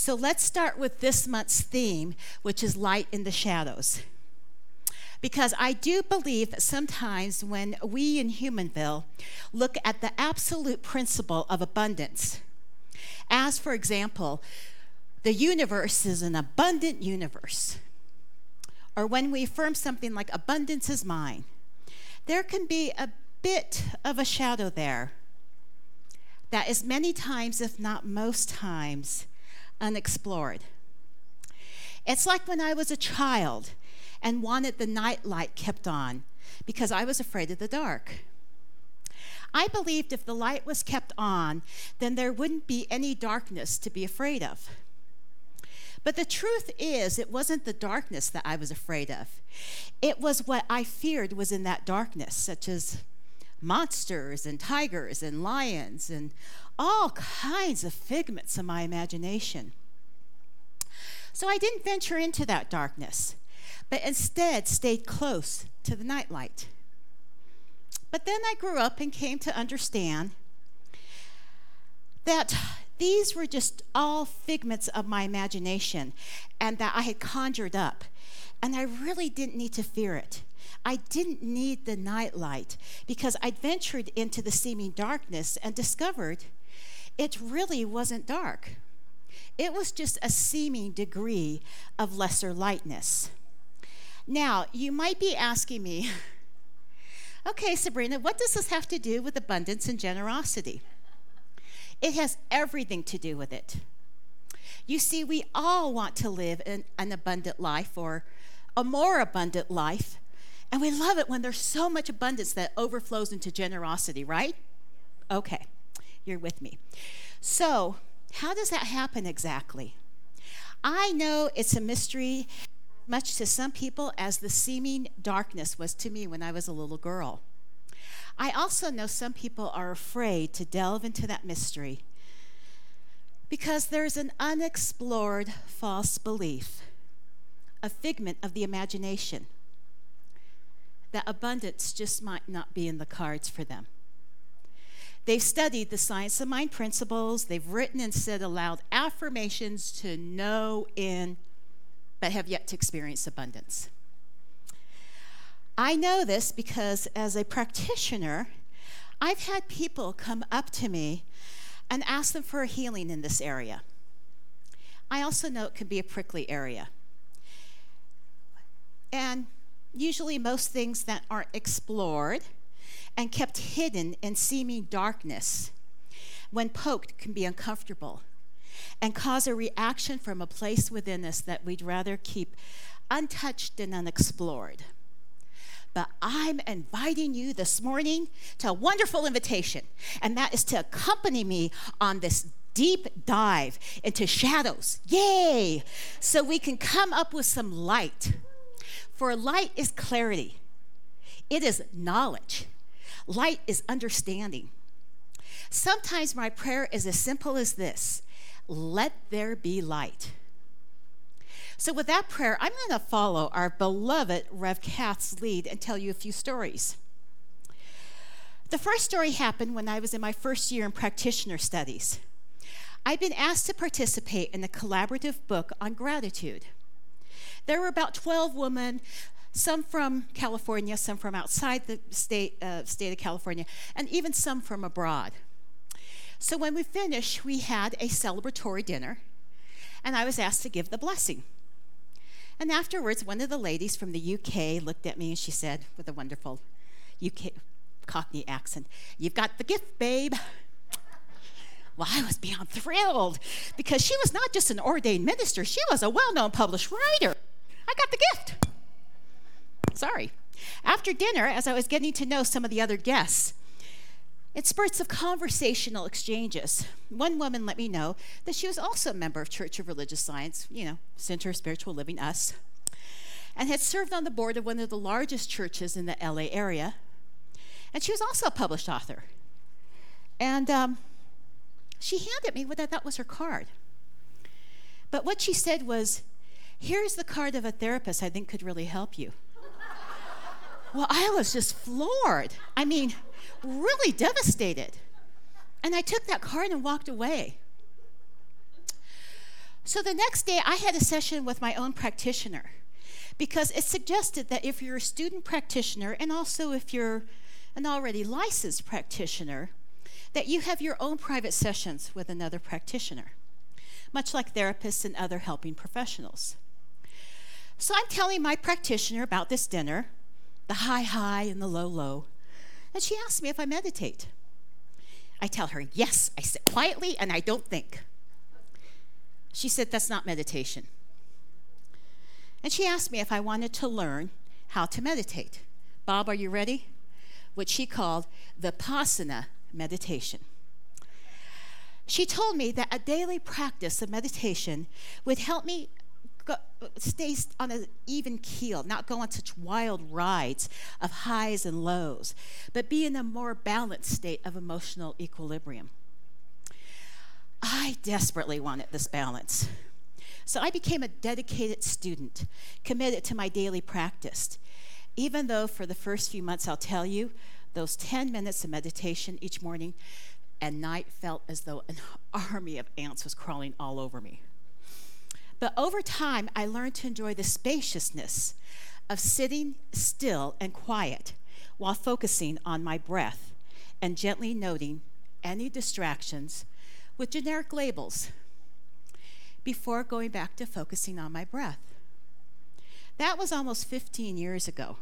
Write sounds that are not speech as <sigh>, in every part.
So let's start with this month's theme, which is light in the shadows. Because I do believe that sometimes when we in Humanville look at the absolute principle of abundance, as for example, the universe is an abundant universe, or when we affirm something like abundance is mine, there can be a bit of a shadow there that is many times, if not most times, unexplored. It's like when I was a child and wanted the night light kept on because I was afraid of the dark. I believed if the light was kept on, then there wouldn't be any darkness to be afraid of. But the truth is, it wasn't the darkness that I was afraid of. It was what I feared was in that darkness, such as monsters and tigers and lions and all kinds of figments of my imagination. So I didn't venture into that darkness, but instead stayed close to the nightlight. But then I grew up and came to understand that these were just all figments of my imagination and that I had conjured up. And I really didn't need to fear it. I didn't need the nightlight because I'd ventured into the seeming darkness and discovered it really wasn't dark. It was just a seeming degree of lesser lightness. Now, you might be asking me, <laughs> okay, Sabrina, what does this have to do with abundance and generosity? It has everything to do with it. You see, we all want to live an, an abundant life or a more abundant life. And we love it when there's so much abundance that overflows into generosity, right? Okay, you're with me. So, how does that happen exactly? I know it's a mystery, much to some people as the seeming darkness was to me when I was a little girl. I also know some people are afraid to delve into that mystery because there's an unexplored false belief, a figment of the imagination, that abundance just might not be in the cards for them. They've studied the science of mind principles, they've written and said aloud affirmations to know in, but have yet to experience abundance. I know this because as a practitioner, I've had people come up to me and ask them for a healing in this area. I also know it can be a prickly area. And usually, most things that aren't explored and kept hidden in seeming darkness, when poked, can be uncomfortable and cause a reaction from a place within us that we'd rather keep untouched and unexplored. But I'm inviting you this morning to a wonderful invitation, and that is to accompany me on this deep dive into shadows. Yay! So we can come up with some light. For light is clarity, it is knowledge, light is understanding. Sometimes my prayer is as simple as this let there be light. So, with that prayer, I'm going to follow our beloved Rev Kath's lead and tell you a few stories. The first story happened when I was in my first year in practitioner studies. I'd been asked to participate in a collaborative book on gratitude. There were about 12 women, some from California, some from outside the state, uh, state of California, and even some from abroad. So when we finished, we had a celebratory dinner, and I was asked to give the blessing. And afterwards, one of the ladies from the UK looked at me and she said, with a wonderful UK Cockney accent, You've got the gift, babe. Well, I was beyond thrilled because she was not just an ordained minister, she was a well known published writer. I got the gift. Sorry. After dinner, as I was getting to know some of the other guests, in spurts of conversational exchanges, one woman let me know that she was also a member of Church of Religious Science, you know, Center of Spiritual Living, us, and had served on the board of one of the largest churches in the LA area. And she was also a published author. And um, she handed me what I thought was her card. But what she said was, Here's the card of a therapist I think could really help you. Well, I was just floored. I mean, really devastated. And I took that card and walked away. So the next day, I had a session with my own practitioner because it suggested that if you're a student practitioner and also if you're an already licensed practitioner, that you have your own private sessions with another practitioner, much like therapists and other helping professionals. So I'm telling my practitioner about this dinner, the high high and the low low, and she asks me if I meditate. I tell her, yes, I sit quietly and I don't think. She said, that's not meditation. And she asked me if I wanted to learn how to meditate. Bob, are you ready? What she called Vipassana meditation. She told me that a daily practice of meditation would help me go, stay on an even keel, not go on such wild rides of highs and lows, but be in a more balanced state of emotional equilibrium. I desperately wanted this balance. So I became a dedicated student, committed to my daily practice. Even though for the first few months, I'll tell you, those 10 minutes of meditation each morning and night felt as though an <laughs> army of ants was crawling all over me. But over time, I learned to enjoy the spaciousness of sitting still and quiet while focusing on my breath and gently noting any distractions with generic labels before going back to focusing on my breath. That was almost 15 years ago.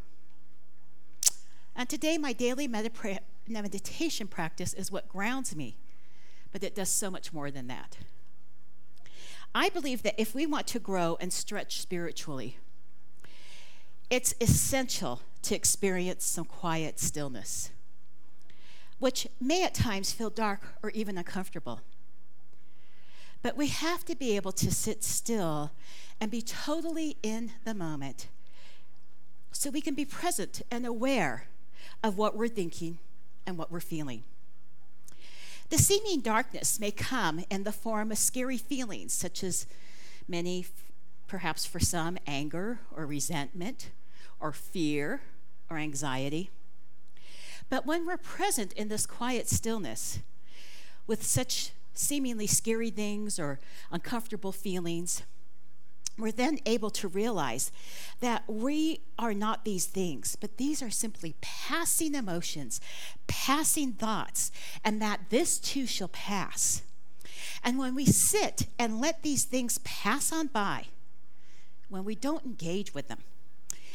And today, my daily meditation practice is what grounds me, but it does so much more than that. I believe that if we want to grow and stretch spiritually, it's essential to experience some quiet stillness, which may at times feel dark or even uncomfortable. But we have to be able to sit still and be totally in the moment so we can be present and aware of what we're thinking and what we're feeling. The seeming darkness may come in the form of scary feelings, such as many, perhaps for some, anger or resentment or fear or anxiety. But when we're present in this quiet stillness with such seemingly scary things or uncomfortable feelings, we're then able to realize that we are not these things, but these are simply passing emotions, passing thoughts, and that this too shall pass. And when we sit and let these things pass on by, when we don't engage with them,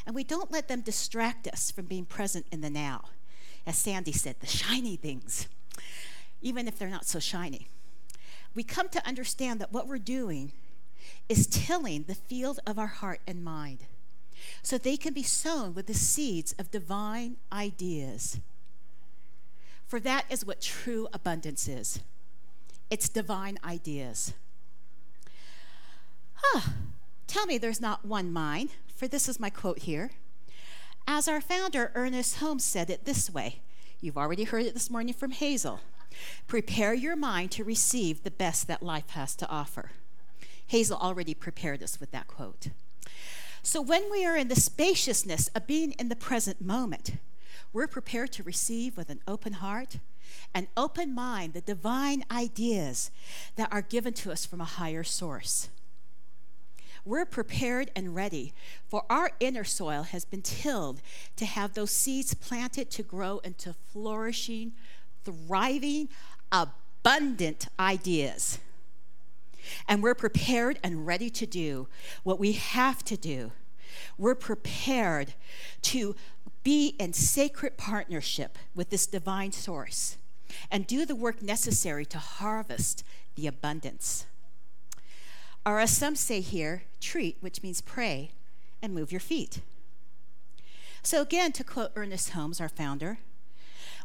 and we don't let them distract us from being present in the now, as Sandy said, the shiny things, even if they're not so shiny we come to understand that what we're doing is tilling the field of our heart and mind so they can be sown with the seeds of divine ideas. For that is what true abundance is it's divine ideas. Ah, tell me there's not one mind, for this is my quote here. As our founder, Ernest Holmes, said it this way you've already heard it this morning from Hazel. Prepare your mind to receive the best that life has to offer. Hazel already prepared us with that quote. So, when we are in the spaciousness of being in the present moment, we're prepared to receive with an open heart, an open mind, the divine ideas that are given to us from a higher source. We're prepared and ready, for our inner soil has been tilled to have those seeds planted to grow into flourishing, thriving, abundant ideas. And we're prepared and ready to do what we have to do. We're prepared to be in sacred partnership with this divine source and do the work necessary to harvest the abundance. Or, as some say here, treat, which means pray, and move your feet. So, again, to quote Ernest Holmes, our founder,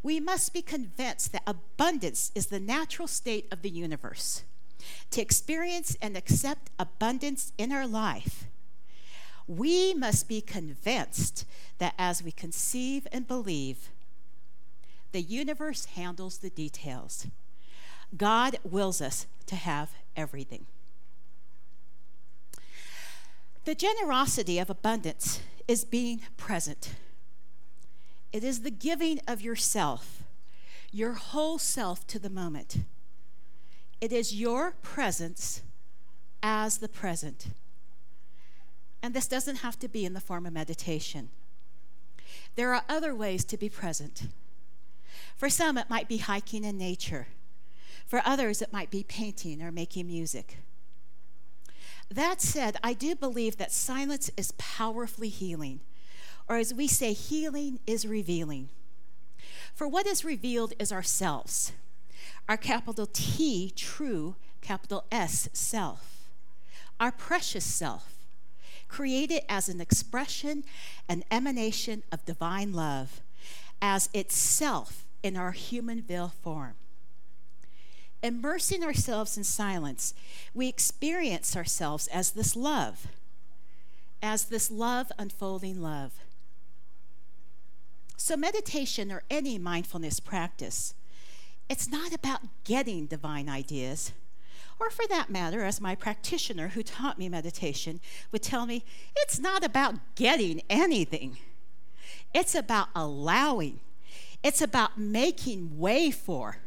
we must be convinced that abundance is the natural state of the universe. To experience and accept abundance in our life, we must be convinced that as we conceive and believe, the universe handles the details. God wills us to have everything. The generosity of abundance is being present it is the giving of yourself, your whole self to the moment. It is your presence as the present. And this doesn't have to be in the form of meditation. There are other ways to be present. For some, it might be hiking in nature. For others, it might be painting or making music. That said, I do believe that silence is powerfully healing, or as we say, healing is revealing. For what is revealed is ourselves, our capital T, true, capital S, self, our precious self, created as an expression, an emanation of divine love, as itself in our human veil form. Immersing ourselves in silence, we experience ourselves as this love, as this love unfolding love. So, meditation or any mindfulness practice, it's not about getting divine ideas. Or, for that matter, as my practitioner who taught me meditation would tell me, it's not about getting anything. It's about allowing, it's about making way for.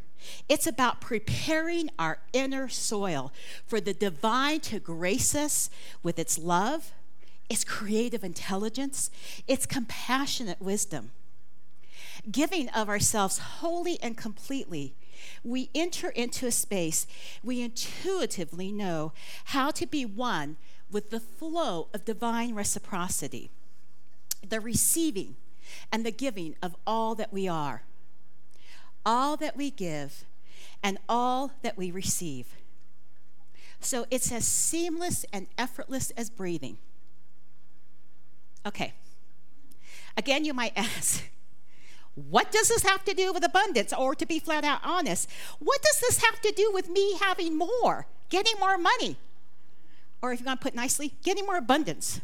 It's about preparing our inner soil for the divine to grace us with its love, its creative intelligence, its compassionate wisdom. Giving of ourselves wholly and completely, we enter into a space we intuitively know how to be one with the flow of divine reciprocity, the receiving and the giving of all that we are, all that we give, and all that we receive. So it's as seamless and effortless as breathing. Okay. Again, you might <laughs> ask, what does this have to do with abundance? Or to be flat out honest, what does this have to do with me having more, getting more money? Or if you're going to put nicely, getting more abundance.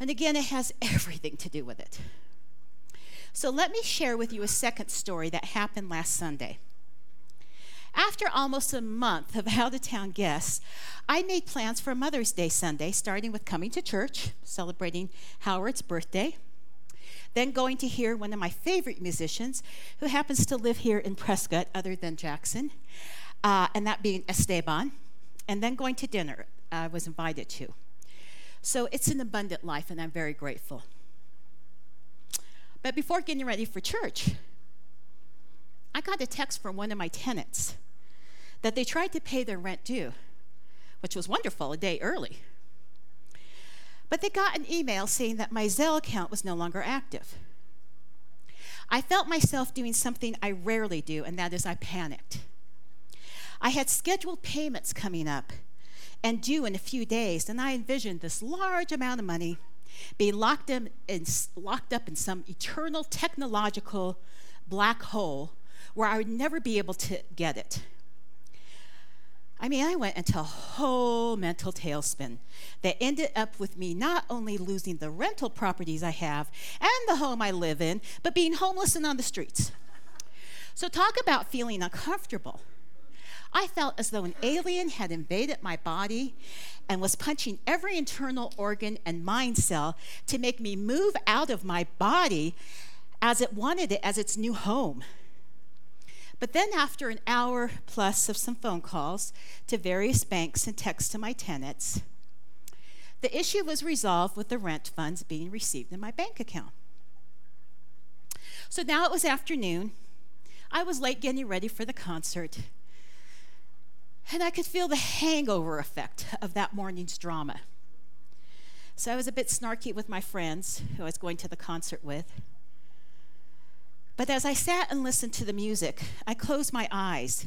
And again, it has everything to do with it. So let me share with you a second story that happened last Sunday. After almost a month of <laughs> out of town guests, I made plans for Mother's Day Sunday, starting with coming to church, celebrating Howard's birthday, then going to hear one of my favorite musicians, who happens to live here in Prescott, other than Jackson, uh, and that being Esteban, and then going to dinner I was invited to. So it's an abundant life, and I'm very grateful. But before getting ready for church, I got a text from one of my tenants that they tried to pay their rent due, which was wonderful, a day early. But they got an email saying that my Zelle account was no longer active. I felt myself doing something I rarely do, and that is I panicked. I had scheduled payments coming up and due in a few days, and I envisioned this large amount of money being locked, in, in, locked up in some eternal technological black hole where I would never be able to get it. I mean, I went into a whole mental tailspin that ended up with me not only losing the rental properties I have and the home I live in, but being homeless and on the streets. So, talk about feeling uncomfortable. I felt as though an alien had invaded my body and was punching every internal organ and mind cell to make me move out of my body as it wanted it as its new home. But then, after an hour plus of some phone calls to various banks and texts to my tenants, the issue was resolved with the rent funds being received in my bank account. So now it was afternoon. I was late getting ready for the concert. And I could feel the hangover effect of that morning's drama. So I was a bit snarky with my friends who I was going to the concert with. But as I sat and listened to the music, I closed my eyes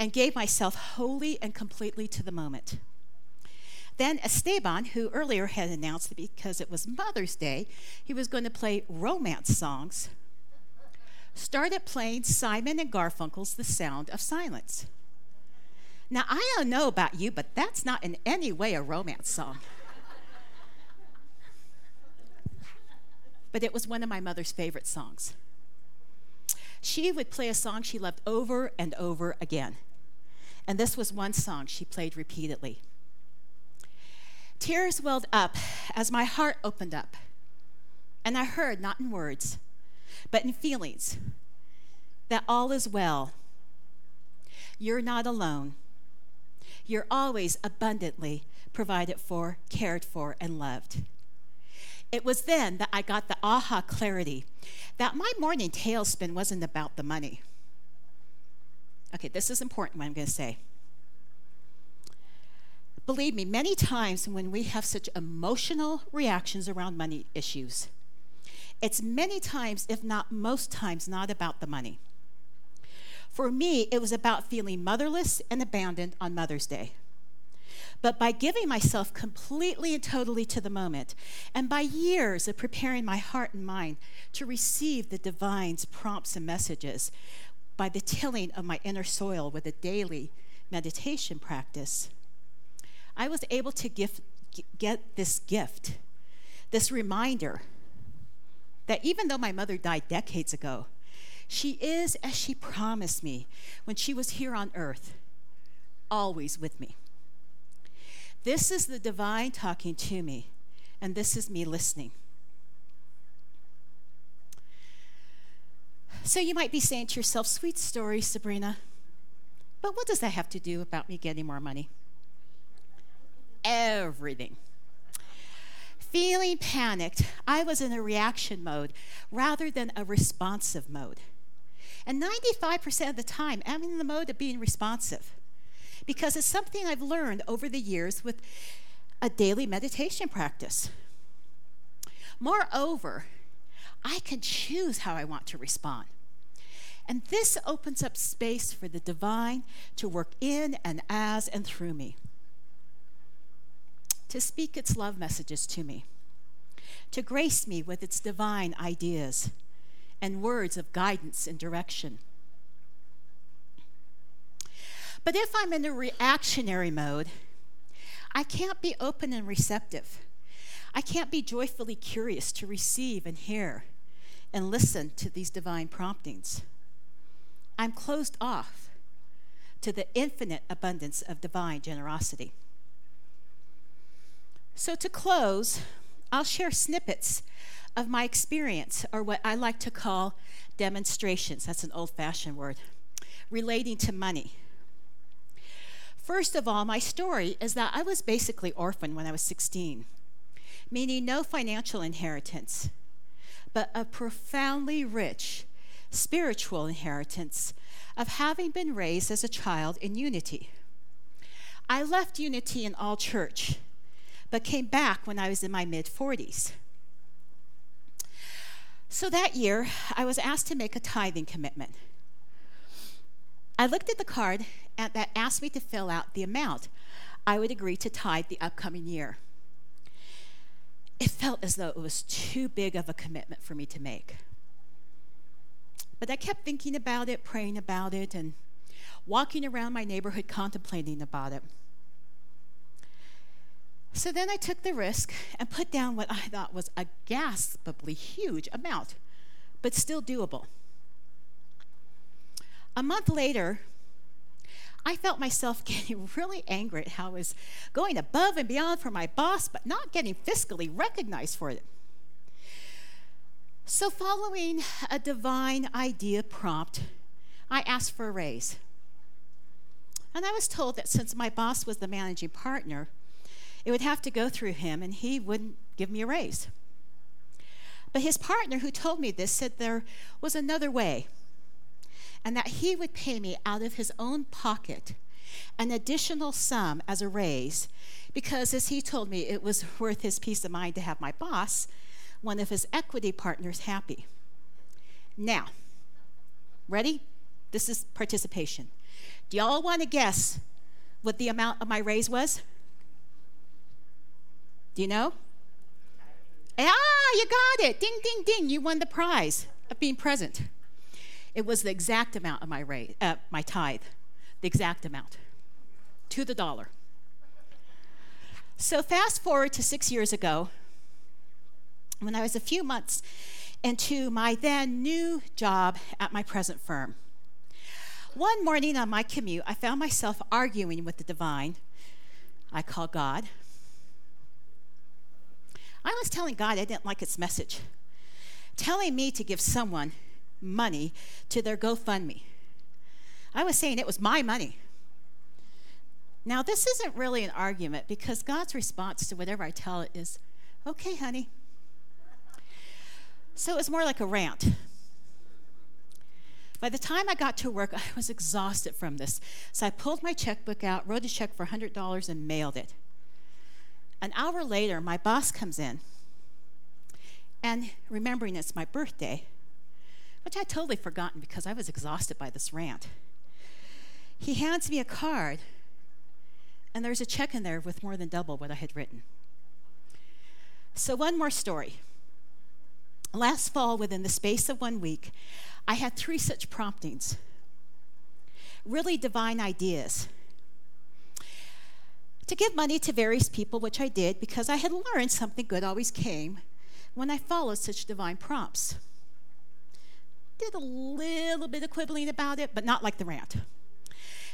and gave myself wholly and completely to the moment. Then Esteban, who earlier had announced that because it was Mother's Day, he was going to play romance songs, started playing Simon and Garfunkel's The Sound of Silence. Now, I don't know about you, but that's not in any way a romance song. but it was one of my mother's favorite songs. She would play a song she loved over and over again. And this was one song she played repeatedly. Tears welled up as my heart opened up, and I heard, not in words, but in feelings, that all is well. You're not alone. You're always abundantly provided for, cared for, and loved. It was then that I got the aha clarity that my morning tailspin wasn't about the money. Okay, this is important what I'm going to say. Believe me, many times when we have such emotional reactions around money issues, it's many times, if not most times, not about the money. For me, it was about feeling motherless and abandoned on Mother's Day. But by giving myself completely and totally to the moment, and by years of preparing my heart and mind to receive the divine's prompts and messages, by the tilling of my inner soil with a daily meditation practice, I was able to gift, get this gift, this reminder that even though my mother died decades ago, she is as she promised me when she was here on earth, always with me. This is the divine talking to me, and this is me listening. So you might be saying to yourself, sweet story, Sabrina, but what does that have to do about me getting more money? Everything. Feeling panicked, I was in a reaction mode rather than a responsive mode. And 95% of the time, I'm in the mode of being responsive because it's something I've learned over the years with a daily meditation practice. Moreover, I can choose how I want to respond. And this opens up space for the divine to work in and as and through me, to speak its love messages to me, to grace me with its divine ideas and words of guidance and direction. But if I'm in a reactionary mode, I can't be open and receptive. I can't be joyfully curious to receive and hear and listen to these divine promptings. I'm closed off to the infinite abundance of divine generosity. So, to close, I'll share snippets of my experience, or what I like to call demonstrations. That's an old fashioned word, relating to money. First of all, my story is that I was basically orphaned when I was 16, meaning no financial inheritance, but a profoundly rich spiritual inheritance of having been raised as a child in Unity. I left Unity in all church, but came back when I was in my mid 40s. So that year, I was asked to make a tithing commitment. I looked at the card that asked me to fill out the amount I would agree to tithe the upcoming year. It felt as though it was too big of a commitment for me to make. But I kept thinking about it, praying about it, and walking around my neighborhood contemplating about it. So then I took the risk and put down what I thought was a gaspably huge amount, but still doable. A month later, I felt myself <laughs> getting really angry at how I was going above and beyond for my boss, but not getting fiscally recognized for it. So, following a divine idea prompt, I asked for a raise. And I was told that since my boss was the managing partner, it would have to go through him and he wouldn't give me a raise. But his partner, who told me this, said there was another way and that he would pay me out of his own pocket an additional sum as a raise because, as he told me, it was worth his peace of mind to have my boss one of his equity partners happy. Now, ready? This is participation. Do y'all want to guess what the amount of my raise was? Do you know? Ah, you got it. Ding, ding, ding. You won the prize of being present. It was the exact amount of my raise, uh, my tithe, the exact amount, to the dollar. So fast forward to six years ago, when I was a few months into my then new job at my present firm. One morning on my commute, I found myself arguing with the divine I call God. I was telling God I didn't like its message, telling me to give someone money to their GoFundMe. I was saying it was my money. Now, this isn't really an argument because God's response to whatever I tell it is, okay, honey. So it was more like a rant. By the time I got to work, I was exhausted from this. So I pulled my checkbook out, wrote a check for $100, and mailed it. An hour later, my boss comes in. And remembering it's my birthday, which I'd totally forgotten because I was exhausted by this rant, he hands me a card and there's a check in there with more than double what I had written. So, one more story. Last fall, within the space of one week, I had three such promptings really divine ideas to give money to various people, which I did because I had learned something good always came when I followed such divine prompts. Did a little bit of quibbling about it, but not like the rant.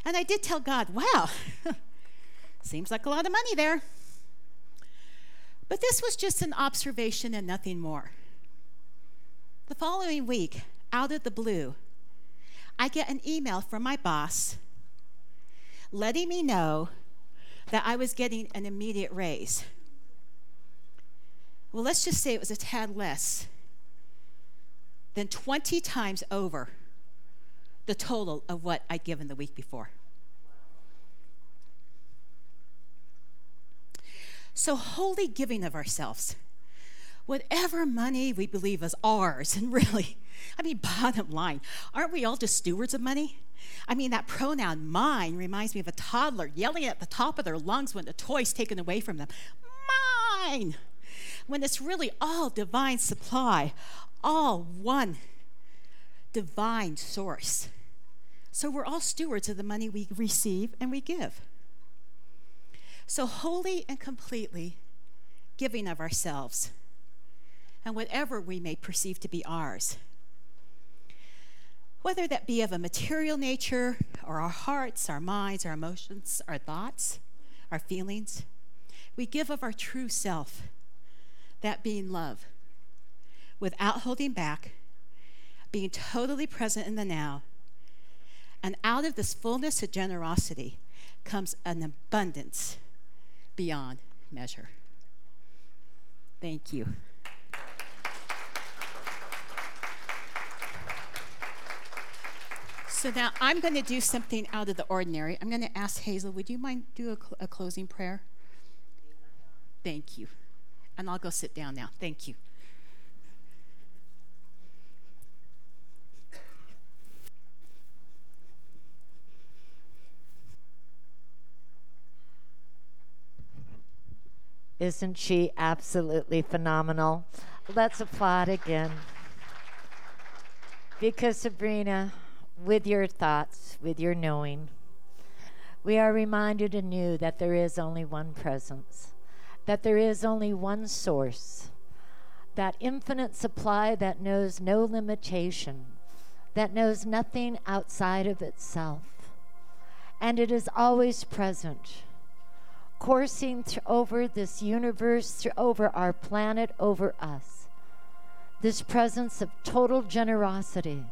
And I did tell God, wow, <laughs> Seems like a lot of money there. But this was just an observation and nothing more. The following week, out of the blue, I get an email from my boss letting me know that I was getting an immediate raise. Well, let's just say it was a tad less than 20 times over the total of what I'd given the week before. So, holy giving of ourselves, whatever money we believe is ours, and really, I mean, bottom line, aren't we all just stewards of money? I mean, that pronoun mine reminds me of a toddler yelling at the top of their lungs when the toy's taken away from them. Mine! When it's really all divine supply, all one divine source. So we're all stewards of the money we receive and we give. So, wholly and completely giving of ourselves and whatever we may perceive to be ours. Whether that be of a material nature or our hearts, our minds, our emotions, our thoughts, our feelings, we give of our true self, that being love, without holding back, being totally present in the now. And out of this fullness of generosity comes an abundance beyond measure. Thank you. So now I'm going to do something out of the ordinary. I'm going to ask Hazel, would you mind do a, cl- a closing prayer? Thank you. And I'll go sit down now. Thank you. Isn't she absolutely phenomenal? Let's applaud again. Because, Sabrina, with your thoughts, with your knowing, we are reminded anew that there is only one presence, that there is only one source, that infinite supply that knows no limitation, that knows nothing outside of itself. And it is always present coursing th- over this universe, th- over our planet, over us. This presence of total generosity,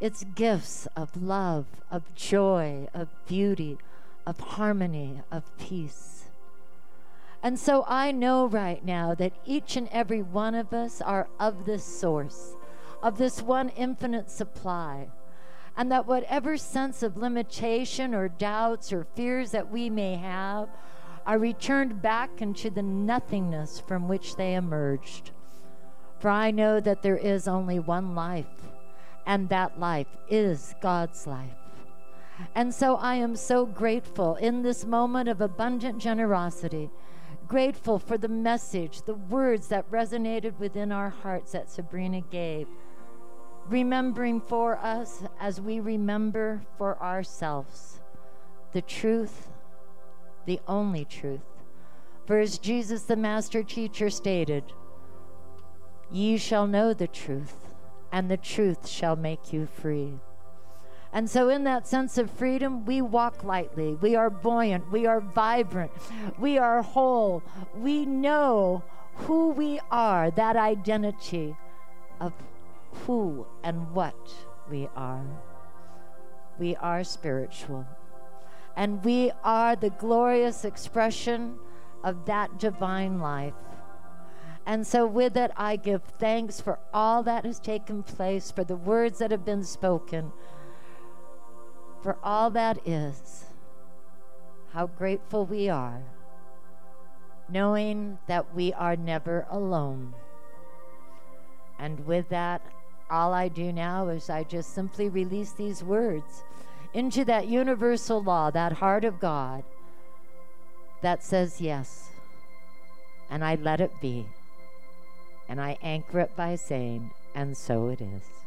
its gifts of love, of joy, of beauty, of harmony, of peace. And so I know right now that each and every one of us are of this source, of this one infinite supply. And that whatever sense of limitation or doubts or fears that we may have, are returned back into the nothingness from which they emerged. For I know that there is only one life, and that life is God's life. And so I am so grateful in this moment of abundant generosity, grateful for the message, the words that resonated within our hearts that Sabrina gave, remembering for us as we remember for ourselves the truth the only truth. For as Jesus the Master Teacher stated, Ye shall know the truth, and the truth shall make you free. And so, in that sense of freedom, we walk lightly. We are buoyant. We are vibrant. We are whole. We know who we are, that identity of who and what we are. We are spiritual. And we are the glorious expression of that divine life. And so, with it, I give thanks for all that has taken place, for the words that have been spoken, for all that is. How grateful we are, knowing that we are never alone. And with that, all I do now is I just simply release these words into that universal law, that heart of God that says yes. And I let it be. And I anchor it by saying, and so it is.